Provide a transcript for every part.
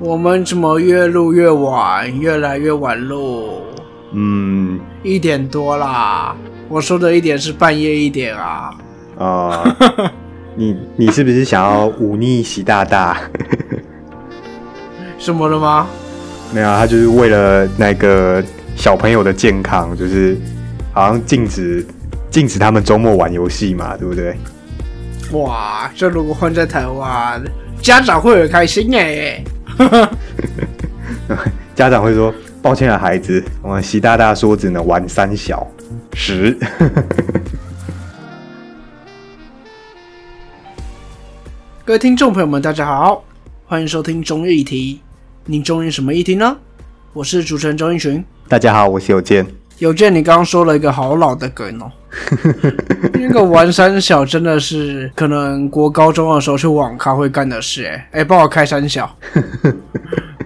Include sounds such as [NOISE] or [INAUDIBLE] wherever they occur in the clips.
我们怎么越录越晚，越来越晚录？嗯一点多啦。我说的一点是半夜一点啊。啊、[LAUGHS] 你你是不是想要忤逆习大大？[LAUGHS] 什么了吗？没有啊，他就是为了那个小朋友的健康，就是好像禁止禁止他们周末玩游戏嘛，对不对？哇，这如果换在台湾，家长会很开心哎。[LAUGHS] 家长会说：“抱歉啊，孩子，我们习大大说只能玩三小时。[LAUGHS] 各位听众朋友们，大家好，欢迎收听中日议题。你中意什么议题呢？我是主持人周英群。”大家好，我是有健。有见你刚刚说了一个好老的梗哦，那个玩三小真的是可能国高中的时候去网咖会干的事哎哎，帮我开三小，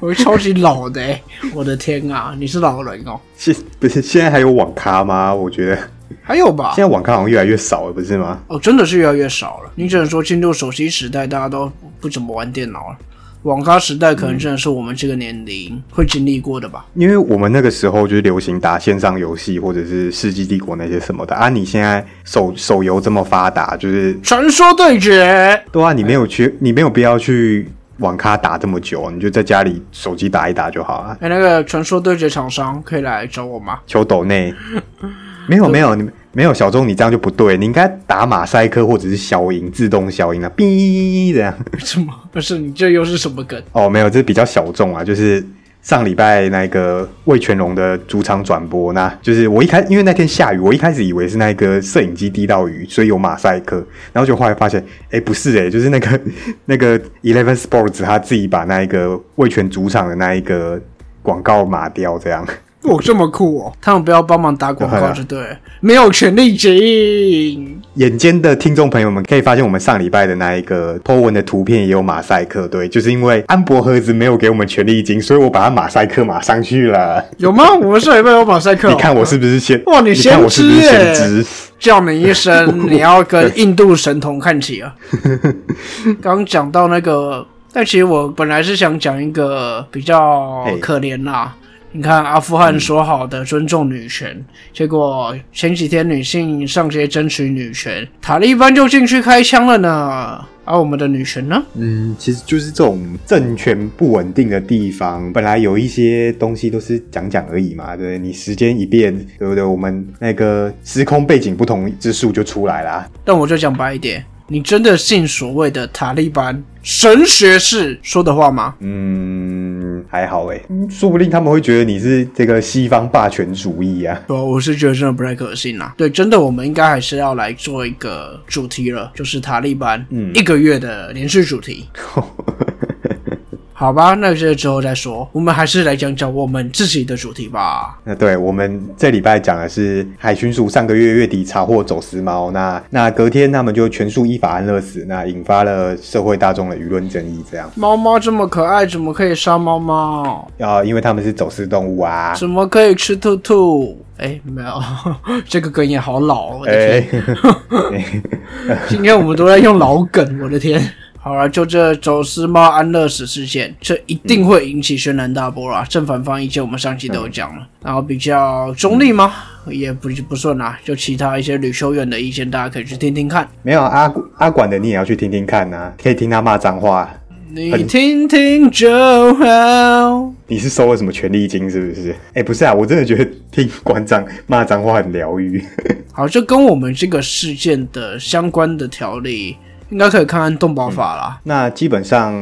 我超级老的哎，我的天啊，你是老人哦？现不是现在还有网咖吗？我觉得还有吧现？在网咖好像越来越少了，不是吗？哦，真的是越来越少了。你只能说进入手机时代，大家都不怎么玩电脑了。网咖时代可能真的是我们这个年龄会经历过的吧？因为我们那个时候就是流行打线上游戏，或者是《世纪帝国》那些什么的啊。你现在手手游这么发达，就是传说对决，对啊，你没有去，你没有必要去网咖打这么久，你就在家里手机打一打就好了。哎，那个传说对决厂商可以来找我吗？求抖内没有 [LAUGHS] 没有你没有小钟，你这样就不对，你应该打马赛克或者是消音自动消音啊，哔这样。什么？不是你这又是什么梗？哦，没有，这比较小众啊，就是上礼拜那个魏全龙的主场转播，那就是我一开因为那天下雨，我一开始以为是那个摄影机滴到雨，所以有马赛克，然后就后来发现，哎，不是哎、就是那个 [LAUGHS] 那个 Eleven Sports 他自己把那一个魏全主场的那一个广告码掉，这样。哦，这么酷哦！他们不要帮忙打广告就对了，[LAUGHS] 没有权利金。眼尖的听众朋友们可以发现，我们上礼拜的那一个 po 文的图片也有马赛克，对，就是因为安博盒子没有给我们权利金，所以我把它马赛克马上去了。有吗？我们上礼拜有马赛克哦、你看我是不是先？哇你看我是不是先知耶？叫你一声，你要跟印度神童看齐啊！[LAUGHS] 刚讲到那个，但其实我本来是想讲一个比较嘿可怜啦。你看阿富汗说好的尊重女权，结果前几天女性上街争取女权，塔利班就进去开枪了呢。而、我们的女权呢？嗯，其实就是这种政权不稳定的地方，本来有一些东西都是讲讲而已嘛，对不对？你时间一变，对不对？我们那个时空背景不同之数就出来啦。但我就讲白一点，你真的信所谓的塔利班神学士说的话吗？嗯，还好诶，嗯说不定他们会觉得你是这个西方霸权主义啊。不，我是觉得真的不太可信啦。对，真的，我们应该还是要来做一个主题了，就是塔利班嗯一个月的连续主题。[LAUGHS] [LAUGHS] 好吧，那这之后再说。我们还是来讲讲我们自己的主题吧。那对我们这礼拜讲的是海巡署上个月月底查获走私猫，那那隔天他们就全数依法安乐死，那引发了社会大众的舆论争议。这样猫猫这么可爱，怎么可以杀猫猫？啊，因为他们是走私动物啊。怎么可以吃兔兔？哎，没有，[LAUGHS] 这个梗也好老哎、天！[LAUGHS] 今天我们都在用老梗，我的天！好了，就这走私猫安乐死事件，这一定会引起轩然大波啦。正反方意见我们上期都有讲了，然后比较中立吗？也不不算啦，就其他一些吕修远的意见，大家可以去听听看。没有阿阿管的你也要去听听看呐、可以听他骂脏话。你听听就好。你是收了什么权利金是不是？哎、不是啊，我真的觉得听馆长骂脏话很疗愈。好，就跟我们这个事件的相关的条例，应该可以看看动保法啦。那基本上，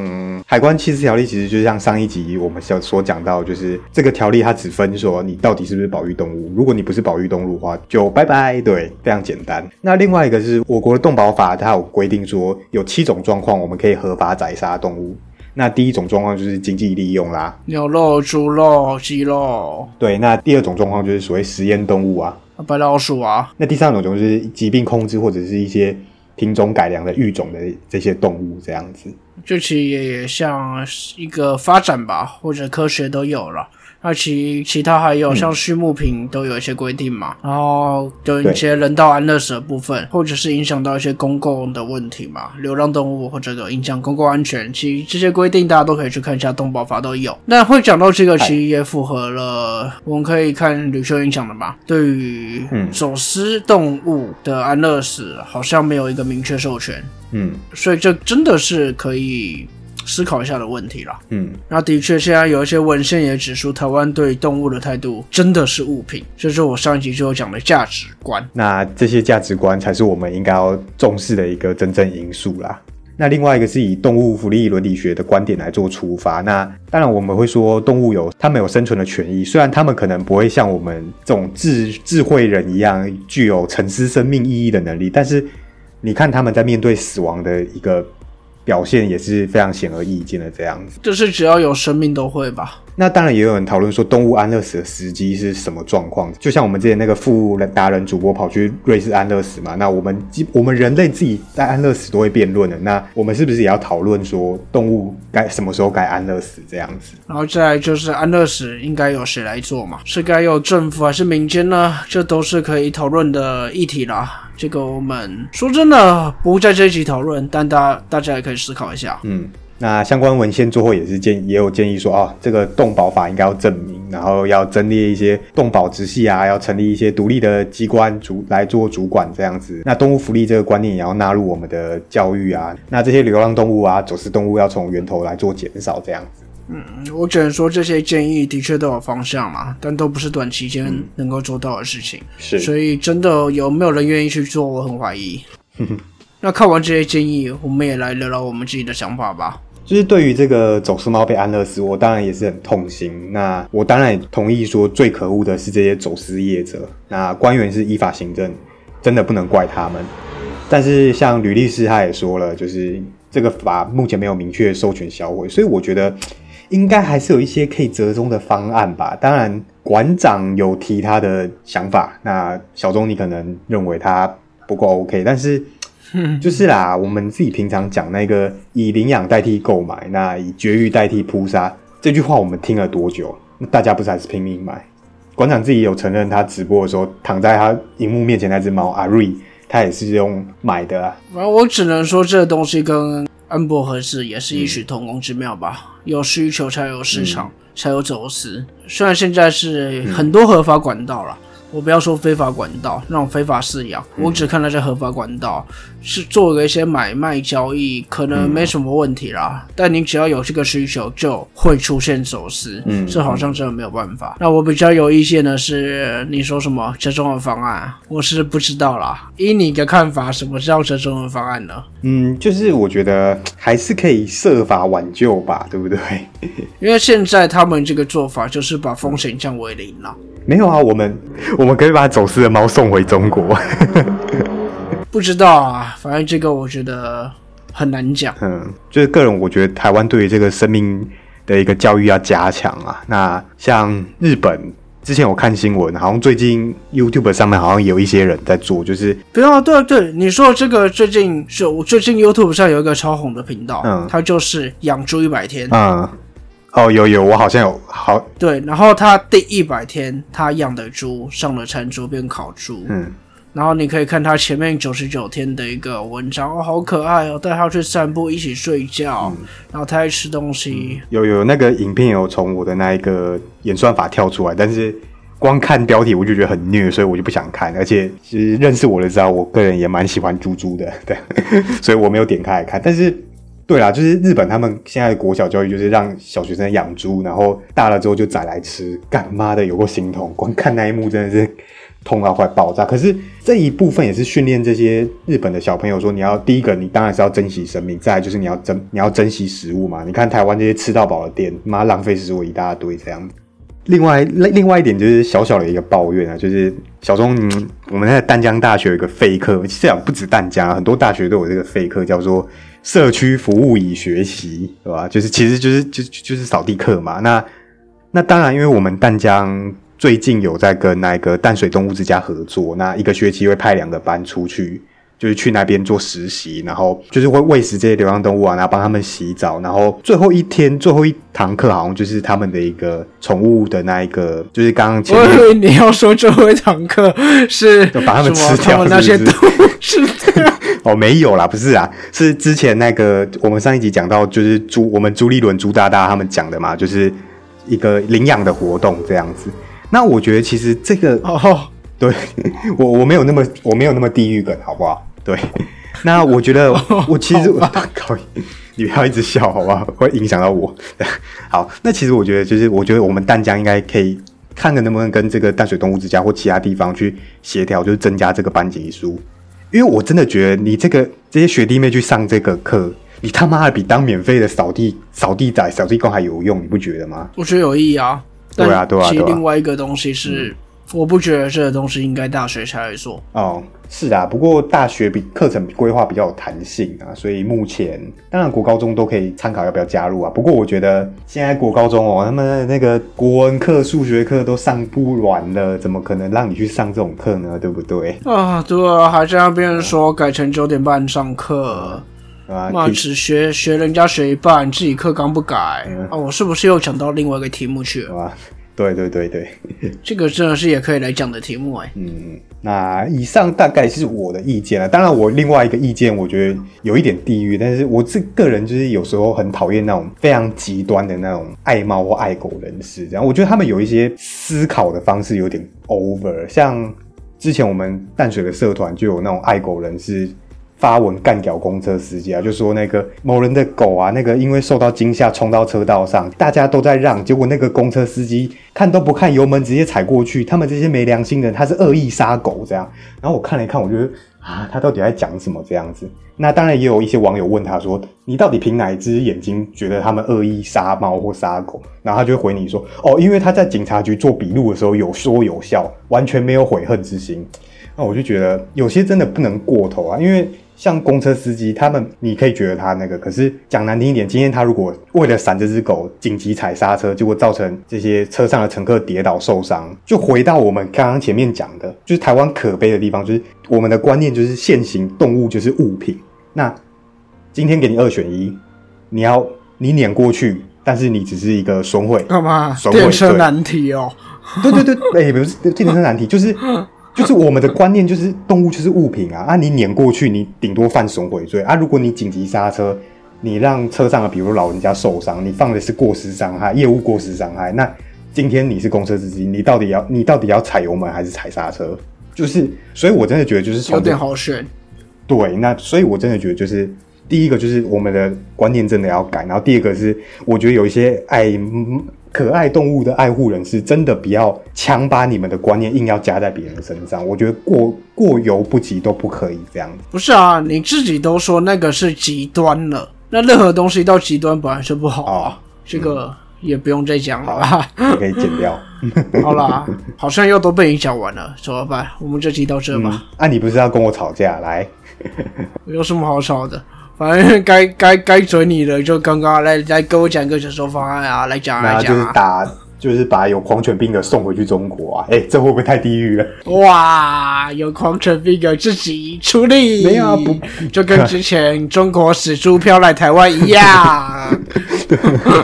海关弃尸条例其实就像上一集我们所所讲到，就是这个条例它只分说你到底是不是保育动物，如果你不是保育动物的话，就拜拜。对，非常简单。那另外一个是我国的动保法，它有规定说有七种状况我们可以合法宰杀动物。那第一种状况就是经济利用啦，牛肉、猪肉、鸡肉、对。那第二种状况就是所谓实验动物啊，白老鼠啊，那第三种就是疾病控制或者是一些品种改良的育种的这些动物这样子。这其实也像一个发展吧，或者科学都有了。那其其他还有像畜牧品都有一些规定嘛，然后有一些人道安乐死的部分，或者是影响到一些公共的问题嘛，流浪动物或者有影响公共安全，其实这些规定大家都可以去看一下动保法都有。那会讲到这个，其实也符合了，我们可以看吕秀英讲的嘛，对于走私动物的安乐死好像没有一个明确授权，嗯，所以这真的是可以。思考一下的问题了。嗯，那的确，现在有一些文献也指出，台湾对动物的态度真的是物品，这是我上一集就有讲的价值观。那这些价值观才是我们应该要重视的一个真正因素啦。那另外一个是以动物福利伦理学的观点来做出发。那当然我们会说，动物有它们有生存的权益，虽然它们可能不会像我们这种智智慧人一样具有沉思生命意义的能力，但是你看他们在面对死亡的一个。表现也是非常显而易见的，这样子，就是只要有生命都会吧。那当然也有人讨论说，动物安乐死的时机是什么状况？就像我们之前那个富达人主播跑去瑞士安乐死嘛，那我们我们人类自己在安乐死都会辩论的，那我们是不是也要讨论说，动物该什么时候该安乐死这样子？然后再就是安乐死应该由谁来做嘛？是该由政府还是民间呢？这都是可以讨论的议题啦。这个我们说真的不在这一集讨论，但大大家也可以思考一下。嗯，那相关文献最后也是建也有建议说啊，这个动保法应该要证明，然后要增列一些动保直系啊，要成立一些独立的机关主来做主管这样子。那动物福利这个观念也要纳入我们的教育啊。那这些流浪动物啊，走私动物要从源头来做减少这样子。嗯，我只能说这些建议的确都有方向嘛，但都不是短期间能够做到的事情。是，所以真的有没有人愿意去做，我很怀疑。那看完这些建议，我们也来聊聊我们自己的想法吧。就是对于这个走私猫被安乐死，我当然也是很痛心。那我当然也同意说，最可恶的是这些走私业者。那官员是依法行政，真的不能怪他们。但是像吕律师他也说了，就是这个法目前没有明确授权销毁，所以我觉得。应该还是有一些可以折中的方案吧。当然，馆长有提他的想法，那小钟你可能认为他不够 OK，但是 [LAUGHS] 就是啦，我们自己平常讲那个以领养代替购买，那以绝育代替扑杀这句话，我们听了多久？那大家不是还是拼命买？馆长自己有承认，他直播的时候躺在他荧幕面前那只猫阿瑞，他也是用买的啊。反正我只能说，这个东西跟安博合适也是异曲同工之妙吧。有需求才有市场，才有走私。虽然现在是很多合法管道了。我不要说非法管道，那种非法饲养，我只看那些合法管道是做了一些买卖交易，可能没什么问题啦。但你只要有这个需求，就会出现走私，嗯，这好像真的没有办法。那我比较有意见的是，你说什么折中的方案，我是不知道啦。依你的看法，什么叫折中的方案呢？嗯，就是我觉得还是可以设法挽救吧，对不对？[LAUGHS] 因为现在他们这个做法就是把风险降为零了。没有啊，我们我们可以把走私的猫送回中国。不知道啊，反正这个我觉得很难讲。嗯，就是个人，我觉得台湾对于这个生命的一个教育要加强啊。那像日本之前我看新闻，好像最近 YouTube 上面好像有一些人在做，就是不要对对，你说这个最近是我最近 YouTube 上有一个超红的频道，嗯，它就是养猪一百天，嗯。哦，有有，我好像有好对，然后他第一百天他养的猪上了餐桌边烤猪，嗯，然后你可以看他前面九十九天的一个文章，哦，好可爱哦，带他去散步，一起睡觉，然后他在吃东西，有有那个影片有从我的那一个演算法跳出来，但是光看标题我就觉得很虐，所以我就不想看，而且其实认识我的知道，我个人也蛮喜欢猪猪的，[LAUGHS] 对，所以我没有点开来看，但是。对啦，就是日本他们现在的国小教育就是让小学生养猪，然后大了之后就宰来吃。干妈的有过心痛，光看那一幕真的是痛到快爆炸。可是这一部分也是训练这些日本的小朋友说，你要第一个，你当然是要珍惜生命；再来就是你要珍你要珍惜食物嘛。你看台湾这些吃到饱的店，妈浪费食物一大堆这样。另外另另外一点就是小小的一个抱怨啊，就是小钟，我们在淡江大学有一个废课，其实不止淡江，很多大学都有这个废课，叫做。社区服务与学习，对吧？就是其实就是就就是扫地课嘛。那那当然，因为我们淡江最近有在跟那个淡水动物之家合作，那一个学期会派两个班出去就是去那边做实习，然后就是会喂食这些流浪动物啊，然后帮他们洗澡，然后最后一天最后一堂课好像就是他们的一个宠物的那一个，就是刚刚前面我以为你要说最后一堂课是就把它们吃掉那些动物是这样。[LAUGHS] 哦，没有啦，不是啊，是之前那个我们上一集讲到，就是朱我们朱立伦朱大大他们讲的嘛，就是一个领养的活动这样子。那我觉得其实这个哦，[LAUGHS] 对我我没有那么我没有那么地狱梗，好不好？对，那我觉得我其实 [LAUGHS] 靠，你不要一直笑好不好？会影响到我。[LAUGHS] 好，那其实我觉得就是我觉得我们淡江应该可以看看能不能跟这个淡水动物之家或其他地方去协调，就是增加这个班级数。因为我真的觉得你这个这些学弟妹去上这个课，你他妈的比当免费的扫地扫地仔、扫地工还有用，你不觉得吗？我觉得有意义啊。对啊对啊但其实另外一个东西是，我不觉得这个东西应该大学才来做。哦，是啊，不过大学比课程规划比较有弹性啊，所以目前当然国高中都可以参考要不要加入啊。不过我觉得现在国高中哦，他们的那个国文课、数学课都上不完了，怎么可能让你去上这种课呢？对不对？啊，对啊，还在那边说改成九点半上课，啊，妈只学学人家学一半，自己课纲不改嗯啊！我是不是又讲到另外一个题目去了？啊，[LAUGHS] 对对对对，[LAUGHS] 这个真的是也可以来讲的题目哎。嗯，那以上大概是我的意见了。当然，我另外一个意见，我觉得有一点地域，但是我这个人就是有时候很讨厌那种非常极端的那种爱猫或爱狗人士。这样，我觉得他们有一些思考的方式有点 over。像之前我们淡水的社团就有那种爱狗人士。发文干掉公车司机啊，就说那个某人的狗啊，那个因为受到惊吓冲到车道上，大家都在让，结果那个公车司机看都不看油门直接踩过去，他们这些没良心的人，他是恶意杀狗这样。然后我看了一看，我觉得啊，他到底在讲什么这样子？那当然也有一些网友问他说，你到底凭哪一只眼睛觉得他们恶意杀猫或杀狗？然后他就回你说，哦，因为他在警察局做笔录的时候有说有笑，完全没有悔恨之心。那我就觉得有些真的不能过头啊，因为像公车司机，他们你可以觉得他那个，可是讲难听一点，今天他如果为了闪这只狗紧急踩刹车，结果造成这些车上的乘客跌倒受伤，就回到我们刚刚前面讲的，就是台湾可悲的地方，就是我们的观念就是现行动物就是物品。那今天给你二选一，你要你碾过去，但是你只是一个损毁，干嘛？电车对难题哦。对对对，哎、不是这点是难题，就是就是我们的观念就是动物就是物品啊，[LAUGHS] 啊，你碾过去，你顶多犯损毁罪啊。如果你紧急刹车，你让车上的比如老人家受伤，你放的是过失伤害，业务过失伤害，那今天你是公车司机，你到底要你到底要踩油门还是踩刹车？就是，所以我真的觉得就是从有点好选。对，那所以我真的觉得就是第一个就是我们的观念真的要改，然后第二个是我觉得有一些爱嗯可爱动物的爱护人士，真的不要强把你们的观念硬要加在别人身上，我觉得过过犹不及都不可以这样子。不是啊，你自己都说那个是极端了，那任何东西到极端本来就不好啊。哦这个也不用再讲了吧？也可以剪掉。[LAUGHS] 好啦，好像又都被你讲完了，怎么办？我们这集到这吧。啊，你不是要跟我吵架？来，[LAUGHS] 有什么好吵的？反正该该该准你的，就刚刚来来跟我讲个解说方案啊，来讲啊那就是。打，就是把有狂犬病的送回去中国啊！[LAUGHS] 哎、这会不会太地狱了？[LAUGHS] 哇，有狂犬病的自己出力，没有啊不就跟之前中国死猪飘来台湾一样。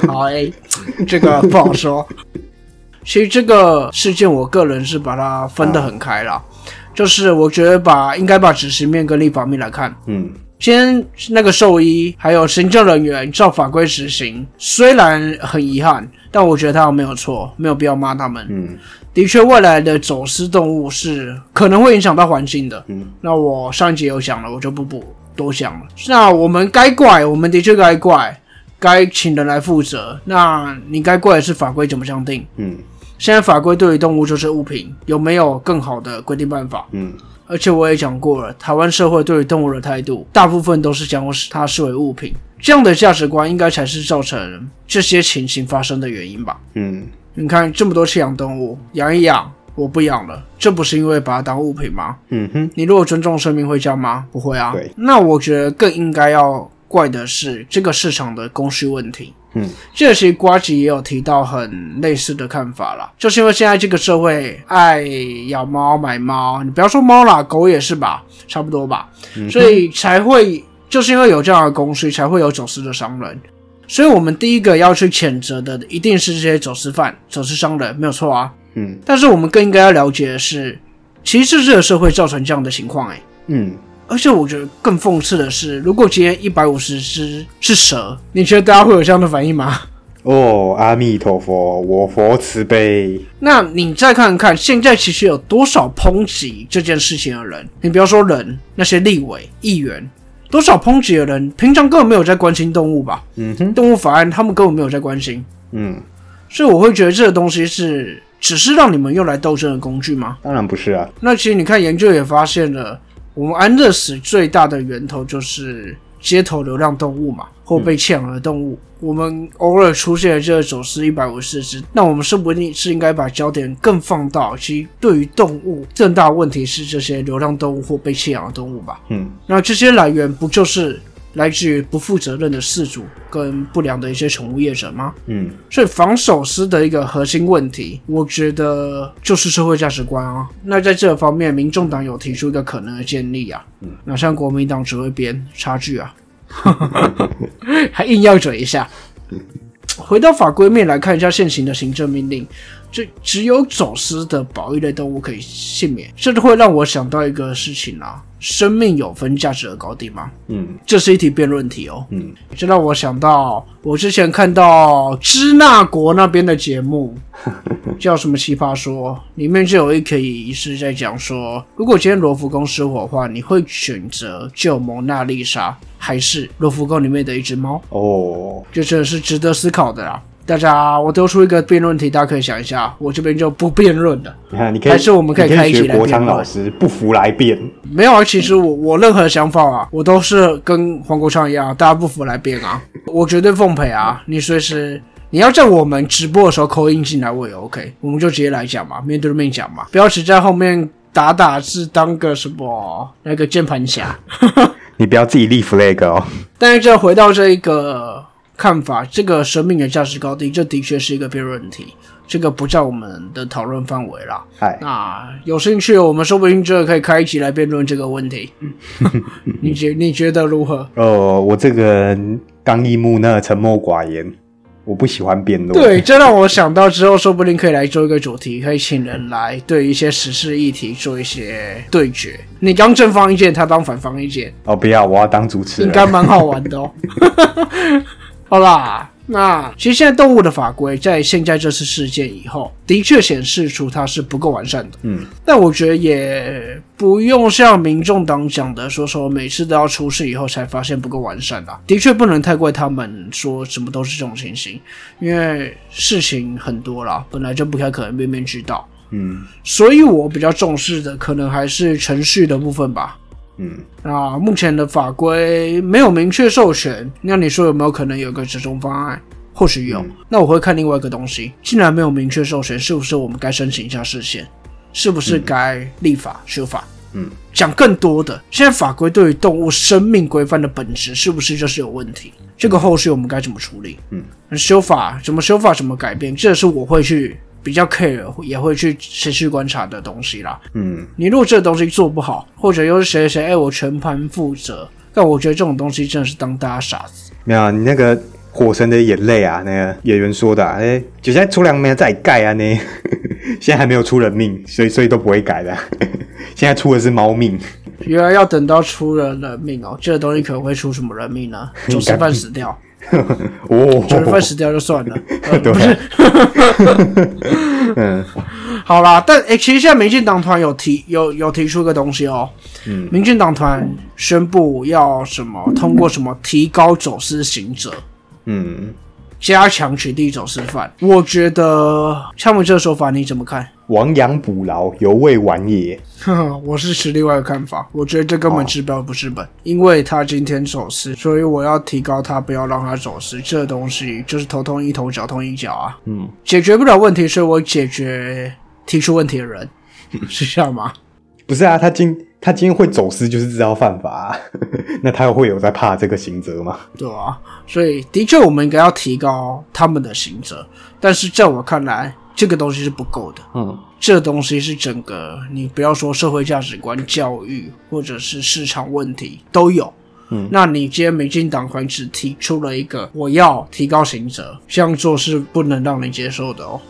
好 [LAUGHS] 哎、这个不好说。其实这个事件，我个人是把它分得很开了，就是我觉得把应该把执行面跟立法面来看。嗯，今天那个兽医还有行政人员照法规执行，虽然很遗憾，但我觉得他们没有错，没有必要骂他们。嗯，的确，未来的走私动物是可能会影响到环境的。嗯，那我上一集有讲了，我就不补多讲了。那我们该怪，我们的确该怪，该请人来负责。那你该怪的是法规怎么这样定？嗯，现在法规对于动物就是物品，有没有更好的规定办法？嗯，而且我也讲过了，台湾社会对于动物的态度，大部分都是将它视为物品。这样的价值观应该才是造成这些情形发生的原因吧？嗯，你看这么多弃养动物，养一养，我不养了，这不是因为把它当物品吗？嗯哼，你如果尊重生命会这样吗？不会啊。对。那我觉得更应该要怪的是这个市场的供需问题。嗯，这其实瓜吉也有提到很类似的看法啦，就是因为现在这个社会爱养猫买猫，你不要说猫啦，狗也是吧，差不多吧，所以才会就是因为有这样的供需，才会有走私的商人。所以我们第一个要去谴责的，一定是这些走私犯、走私商人，没有错啊。嗯。但是我们更应该要了解的是，其实是这个社会造成这样的情况、欸，嗯，而且我觉得更讽刺的是，如果今天一百五十只是蛇，你觉得大家会有这样的反应吗？哦，阿弥陀佛，我佛慈悲。那你再看看，现在其实有多少抨击这件事情的人？你不要说人，那些立委、议员，多少抨击的人，平常根本没有在关心动物吧？嗯哼，动物法案他们根本没有在关心，嗯，所以我会觉得这个东西是只是让你们用来斗争的工具吗？当然不是啊。那其实你看研究也发现了，我们安乐死最大的源头就是街头流浪动物嘛，或被弃养的动物。我们偶尔出现的这个走私一百五十只，那我们是不是是应该把焦点更放到，其实对于动物更大的问题是这些流浪动物或被弃养的动物吧？嗯那这些来源不就是来自于不负责任的饲主跟不良的一些宠物业者吗？嗯所以防守司的一个核心问题，我觉得就是社会价值观啊。那在这方面，民众党有提出一个可能的建议啊，那像国民党只会编差距啊，[LAUGHS] 还硬要嘴一下。回到法规面来看一下现行的行政命令，这只有走私的保育类动物可以幸免，这就会让我想到一个事情啊：生命有分价值的高低吗？嗯这是一题辩论题哦。嗯，这让我想到，我之前看到支那国那边的节目，[LAUGHS] 叫什么《奇葩说》，里面就有一题是在讲说，如果今天罗浮宫失火的话，你会选择救蒙娜丽莎，还是罗浮宫里面的一只猫？哦，这真的是值得思考的啦。大家，我丢出一个辩论题，大家可以想一下，我这边就不辩论了。你看，你可以还是我们可以你开一集学国昌来辩论老师不服来辩。没有啊，其实我我任何想法啊，我都是跟黄国昌一样，大家不服来辩啊，我绝对奉陪啊。你随时你要在我们直播的时候扣音进来，我也 OK，我们就直接来讲嘛，面对面讲嘛，不要只在后面打打字当个什么那个键盘侠。[LAUGHS] 你不要自己立 flag 哦。但是这回到这一个看法，这个生命的价值高低，这的确是一个辩论题，这个不在我们的讨论范围啦。嗨，那有兴趣，我们说不定这可以开一集来辩论这个问题。[LAUGHS] 你觉你觉得如何？哦，我这个人刚一木讷、沉默寡言，我不喜欢辩论。对，这让我想到之后，说不定可以来做一个主题，可以请人来对一些时事议题做一些对决。你当正方意见，他当反方意见，哦，不要，我要当主持人。应该蛮好玩的哦。[LAUGHS] 好啦，那其实现在动物的法规在现在这次事件以后，的确显示出它是不够完善的。嗯但我觉得也不用像民众党讲的说说每次都要出事以后才发现不够完善啦。的确不能太怪他们说什么都是这种情形，因为事情很多啦，本来就不太可能面面俱到。嗯所以我比较重视的可能还是程序的部分吧。嗯啊目前的法规没有明确授权，那你说有没有可能有个折中方案？或许有。嗯那我会看另外一个东西，既然没有明确授权，是不是我们该申请一下视线？是不是该立法修法？嗯，讲更多的，现在法规对于动物生命规范的本质是不是就是有问题？这个后续我们该怎么处理？嗯，修法怎么修法怎么改变，这是我会去比较 care，也会去持续观察的东西啦。嗯，你如果这个东西做不好，或者又是谁谁谁，哎，我全盘负责，但我觉得这种东西真的是当大家傻子。没有啊你那个火神的眼泪啊，那个演员说的、啊，哎、就现在出粮没有再改啊呢，[LAUGHS] 现在还没有出人命，所以所以都不会改的，[LAUGHS] 现在出的是猫命。原来要等到出了人命哦，这个东西可能会出什么人命呢？走私犯死掉，哦，走私犯死掉就算了，呃、[LAUGHS] 不是。嗯。[LAUGHS] 好啦，但诶、其实现在民进党团有提有有提出一个东西哦，嗯。民进党团宣布要什么通过什么提高走私行者，嗯，加强取缔走私犯。我觉得他们这个说法你怎么看？亡羊补牢，犹未晚也。呵呵，我是持另外的看法，我觉得这根本治标不治本，因为他今天走私，所以我要提高他，不要让他走私。这东西就是头痛医头，脚痛医脚啊，嗯，解决不了问题，所以我解决提出问题的人，[LAUGHS] 是这样吗？不是啊，他今他今天会走私，就是知道犯法、啊，[LAUGHS] 那他会有在怕这个刑责吗？对啊，所以的确我们应该要提高他们的刑责，但是在我看来，这个东西是不够的。嗯这东西是整个你不要说社会价值观、教育或者是市场问题都有。嗯那你今天民进党团只提出了一个我要提高刑责，这样做是不能让你接受的哦。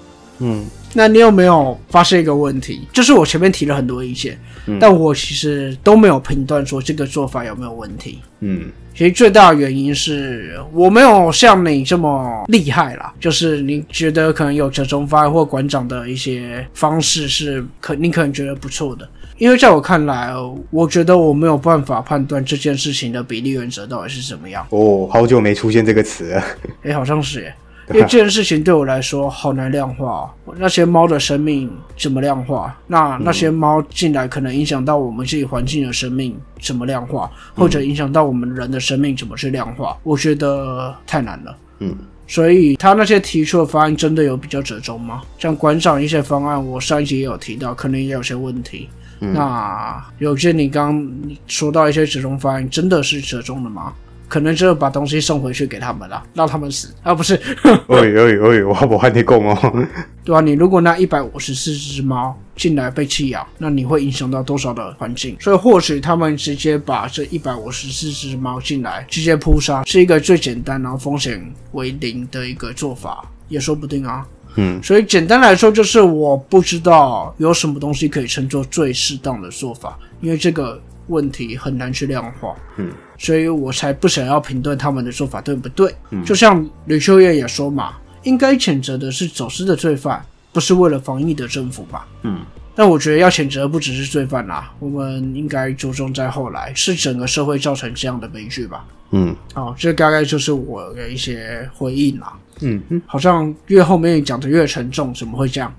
嗯那你有没有发现一个问题？就是我前面提了很多意见，嗯但我其实都没有评断说这个做法有没有问题。嗯其实最大的原因是我没有像你这么厉害啦，就是你觉得可能有折中方案或馆长的一些方式是可你可能觉得不错的，因为在我看来，我觉得我没有办法判断这件事情的比例原则到底是怎么样。哦，好久没出现这个词了。诶，好像是耶，因为这件事情对我来说好难量化、哦。那些猫的生命怎么量化？那那些猫进来可能影响到我们自己环境的生命怎么量化，或者影响到我们人的生命怎么去量化？我觉得太难了。嗯所以他那些提出的方案真的有比较折中吗？像馆长一些方案，我上一集也有提到，可能也有些问题。那有些你刚说到一些折中方案，真的是折中的吗？可能就把东西送回去给他们了，让他们死啊！不是，哎哎哎，我我还得供哦。[LAUGHS] 对啊，你如果那一百五十四只猫进来被弃养，那你会影响到多少的环境？所以或许他们直接把这一百五十四只猫进来，直接扑杀，是一个最简单然后风险为零的一个做法，也说不定啊。嗯所以简单来说，就是我不知道有什么东西可以称作最适当的做法，因为这个问题很难去量化。嗯，所以我才不想要评论他们的做法对不对。就像吕秀叶也说嘛，应该谴责的是走私的罪犯，不是为了防疫的政府吧？嗯但我觉得要谴责不只是罪犯啦，我们应该着重在后来是整个社会造成这样的悲剧吧。嗯好，这大概就是我的一些回应啦。嗯嗯好像越后面讲的越沉重，怎么会这样？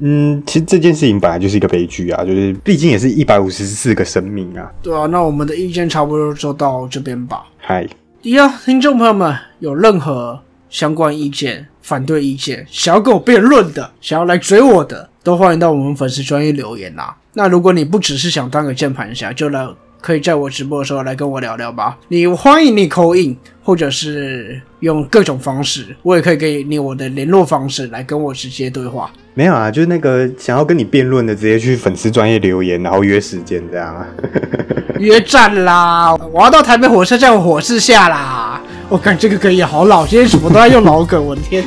嗯，其实这件事情本来就是一个悲剧啊，就是毕竟也是一百五十四个生命啊。对啊，那我们的意见差不多就到这边吧。嗨，一样，听众朋友们有任何相关意见、反对意见，想要跟我辩论的，想要来追我的，都欢迎到我们粉丝专业留言啦。那如果你不只是想当个键盘侠，就来可以在我直播的时候来跟我聊聊吧。你欢迎你扣印，或者是用各种方式，我也可以给你我的联络方式来跟我直接对话。没有啊，就是那个想要跟你辩论的，直接去粉丝专业留言，然后约时间这样啊。[LAUGHS] [LAUGHS] 约战啦！我要到台北火车站火势下啦！我感这个梗也好老，现在什么都在用老梗，我的天！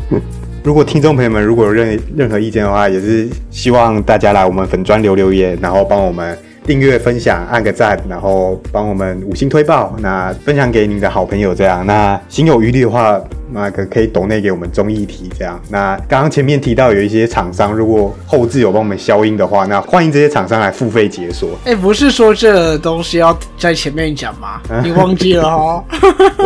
[LAUGHS] 如果听众朋友们如果有任任何意见的话，也是希望大家来我们粉专留留言，然后帮我们订阅、分享、按个赞，然后帮我们五星推爆，那分享给你的好朋友这样。那心有余力的话，那个可以抖内给我们综艺题这样。那刚刚前面提到有一些厂商，如果后置有帮我们消音的话，那欢迎这些厂商来付费解锁。哎、不是说这东西要在前面讲吗？[LAUGHS] 你忘记了哦。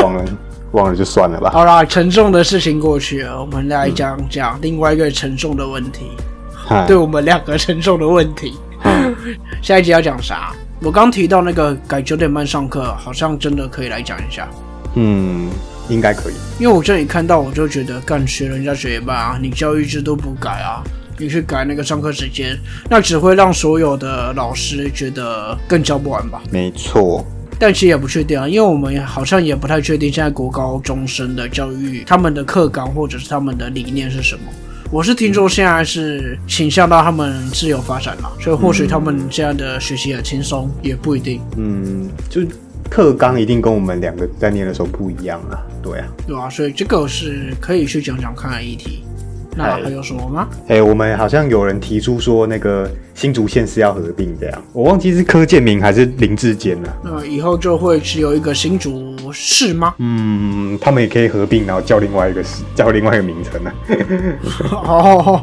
忘了 [LAUGHS] 忘了就算了吧。好啦，沉重的事情过去了，我们来讲讲另外一个沉重的问题，嗨对我们两个沉重的问题。[COUGHS] 下一集要讲啥？我刚提到那个改九点半上课，好像真的可以来讲一下。嗯，应该可以。因为我这里看到，我就觉得干学人家学霸啊，你教育制度不改啊，你去改那个上课时间，那只会让所有的老师觉得更教不完吧。没错。但其实也不确定啊，因为我们好像也不太确定现在国高中生的教育，他们的课纲或者是他们的理念是什么。我是听说现在是倾向到他们自由发展了，所以或许他们这样的学习很轻松，也不一定，嗯，就课纲一定跟我们两个在念的时候不一样啊。对啊。对啊、所以这个是可以去讲讲看的议题。那还有什么吗？哎、我们好像有人提出说那个新竹县是要合并这样，我忘记是柯建明还是林志坚了。那以后就会只有一个新竹市吗？嗯，他们也可以合并，然后叫另外一个叫另外一个名称啊。[LAUGHS] 哦，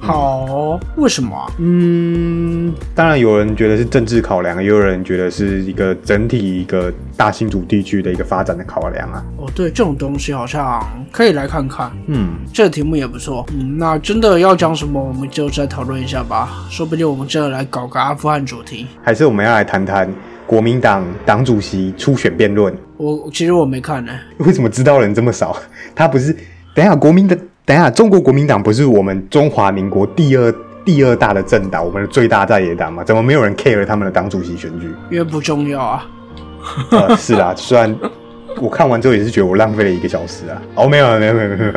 好，为什么啊？嗯，当然有人觉得是政治考量，也有人觉得是一个整体一个大新竹地区的一个发展的考量啊。哦，对，这种东西好像可以来看看。嗯，这个题目也不错，嗯，那真的要讲什么，我们就再讨论一下吧。说不定我们真的来搞个阿富汗主题。还是我们要来谈谈国民党党主席初选辩论。我其实我没看呢、为什么知道人这么少？[LAUGHS] 他不是？等一下，国民的等一下，中国国民党不是我们中华民国第二第二大的政党，我们的最大在野党嘛，怎么没有人 care 他们的党主席选举？因为不重要啊。呃，是啦，[LAUGHS] 虽然我看完之后也是觉得我浪费了一个小时啊。哦，没有没有没有没有，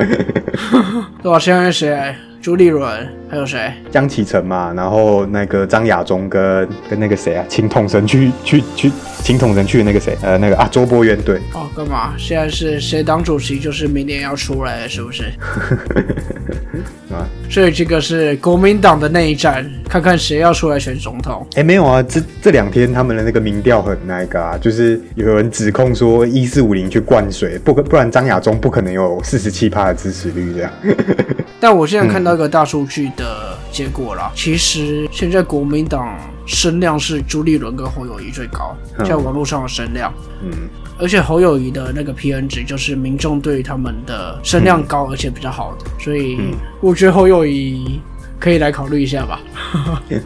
对吧？现在谁？朱立伦，还有谁？江启臣嘛，然后那个张亚中跟跟那个谁啊，秦统神去去去，秦统神去那个谁？呃，那个啊，周伯渊对。哦，干嘛？现在是谁当主席？就是明年要出来了，是不是？[LAUGHS] 啊，所以这个是国民党的内战，看看谁要出来选总统。哎，没有啊，这这两天他们的那个民调很那个啊，就是有人指控说一四五零去灌水，不可不然张亚中不可能有四十七趴的支持率这样。[LAUGHS] 但我现在看到一个大数据的结果了，其实现在国民党声量是朱立伦跟侯友谊最高，在网络上的声量。嗯，而且侯友谊的那个 PN 值就是民众对他们的声量高，而且比较好的，所以我觉得侯友谊可以来考虑一下吧。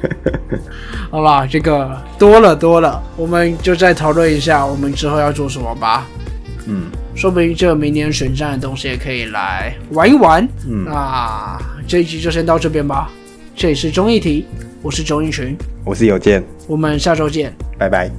[LAUGHS] 好吧，这个多了多了，我们就再讨论一下，我们之后要做什么吧。嗯。说不定这明年选战的东西也可以来玩一玩。嗯，那这一集就先到这边吧。这里是综艺题，我是周英群，我是有健，我们下周见，拜拜。